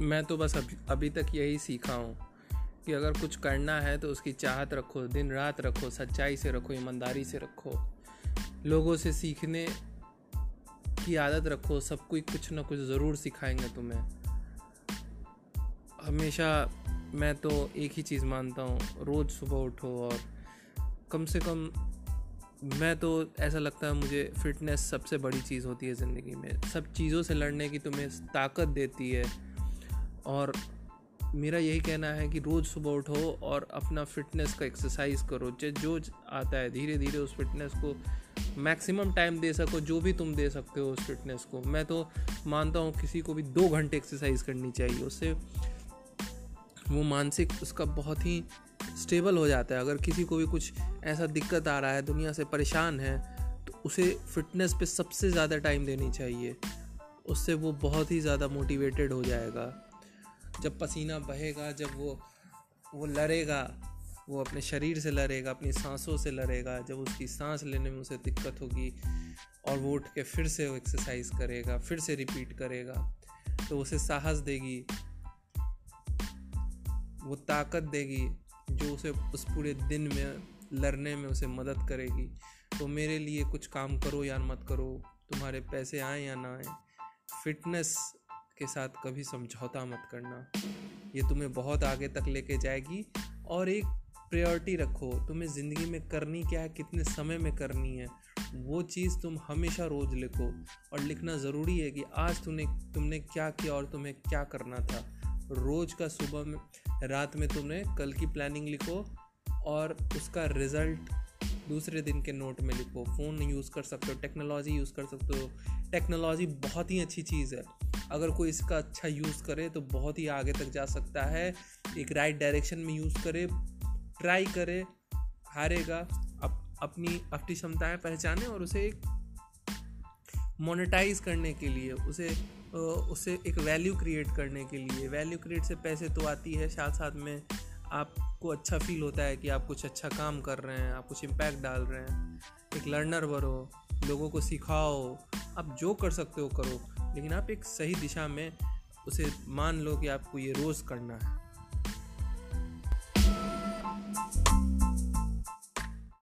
मैं तो बस अभी अभी तक यही सीखा हूँ कि अगर कुछ करना है तो उसकी चाहत रखो, दिन रात रखो, सच्चाई से रखो, ईमानदारी से रखो। लोगों से सीखने की आदत रखो, सब कोई कुछ ना कुछ ज़रूर सिखाएँगे तुम्हें। हमेशा मैं तो एक ही चीज़ मानता हूँ, रोज़ सुबह उठो और कम से कम मैं तो ऐसा लगता है मुझे फिटनेस सबसे बड़ी चीज़ होती है ज़िंदगी में। सब चीज़ों से लड़ने की तुम्हें ताकत देती है। और मेरा यही कहना है कि रोज़ सुबह उठो और अपना फिटनेस का एक्सरसाइज करो। जो आता है धीरे धीरे उस फिटनेस को मैक्सिमम टाइम दे सको, जो भी तुम दे सकते हो उस फिटनेस को। मैं तो मानता हूँ किसी को भी दो घंटे एक्सरसाइज करनी चाहिए, उससे वो मानसिक, उसका बहुत ही स्टेबल हो जाता है। अगर किसी को भी कुछ ऐसा दिक्कत आ रहा है, दुनिया से परेशान है तो उसे फिटनेस पे सबसे ज़्यादा टाइम देनी चाहिए। उससे वो बहुत ही ज़्यादा मोटिवेटेड हो जाएगा। जब पसीना बहेगा, जब वो वो लड़ेगा, वो अपने शरीर से लड़ेगा, अपनी सांसों से लड़ेगा, जब उसकी सांस लेने में उसे दिक्कत होगी और वो उठ के फिर से वो एक्सरसाइज करेगा, फिर से रिपीट करेगा तो उसे साहस देगी, वो ताकत देगी जो उसे उस पूरे दिन में, लड़ने में उसे मदद करेगी। तो मेरे लिए कुछ काम करो या मत करो, तुम्हारे पैसे आए या ना आए फिटनेस के साथ कभी समझौता मत करना। ये तुम्हें बहुत आगे तक लेके जाएगी और एक प्रायोरिटी रखो। तुम्हें ज़िंदगी में करनी क्या है, कितने समय में करनी है, वो चीज़ तुम हमेशा रोज़ लिखो। और लिखना ज़रूरी है कि आज तुमने तुमने क्या किया और तुम्हें क्या करना था। रोज़ का सुबह में, रात में तुमने कल की प्लानिंग लिखो और उसका रिज़ल्ट दूसरे दिन के नोट में लिखो। फ़ोन यूज़ कर सकते हो टेक्नोलॉजी यूज़ कर सकते हो। टेक्नोलॉजी बहुत ही अच्छी चीज़ है। अगर कोई इसका अच्छा यूज़ करे तो बहुत ही आगे तक जा सकता है। एक राइट डायरेक्शन में यूज़ करे ट्राई करे हारेगा अप, अपनी अपनी क्षमताएँ पहचाने और उसे एक मोनेटाइज करने के लिए उसे उसे एक वैल्यू क्रिएट करने के लिए। वैल्यू क्रिएट से पैसे तो आती है साथ साथ में आपको अच्छा फील होता है कि आप कुछ अच्छा काम कर रहे हैं आप कुछ इम्पैक्ट डाल रहे हैं। एक लर्नर बनो लोगों को सिखाओ आप जो कर सकते हो करो। लेकिन आप एक सही दिशा में उसे मान लो कि आपको ये रोज़ करना है।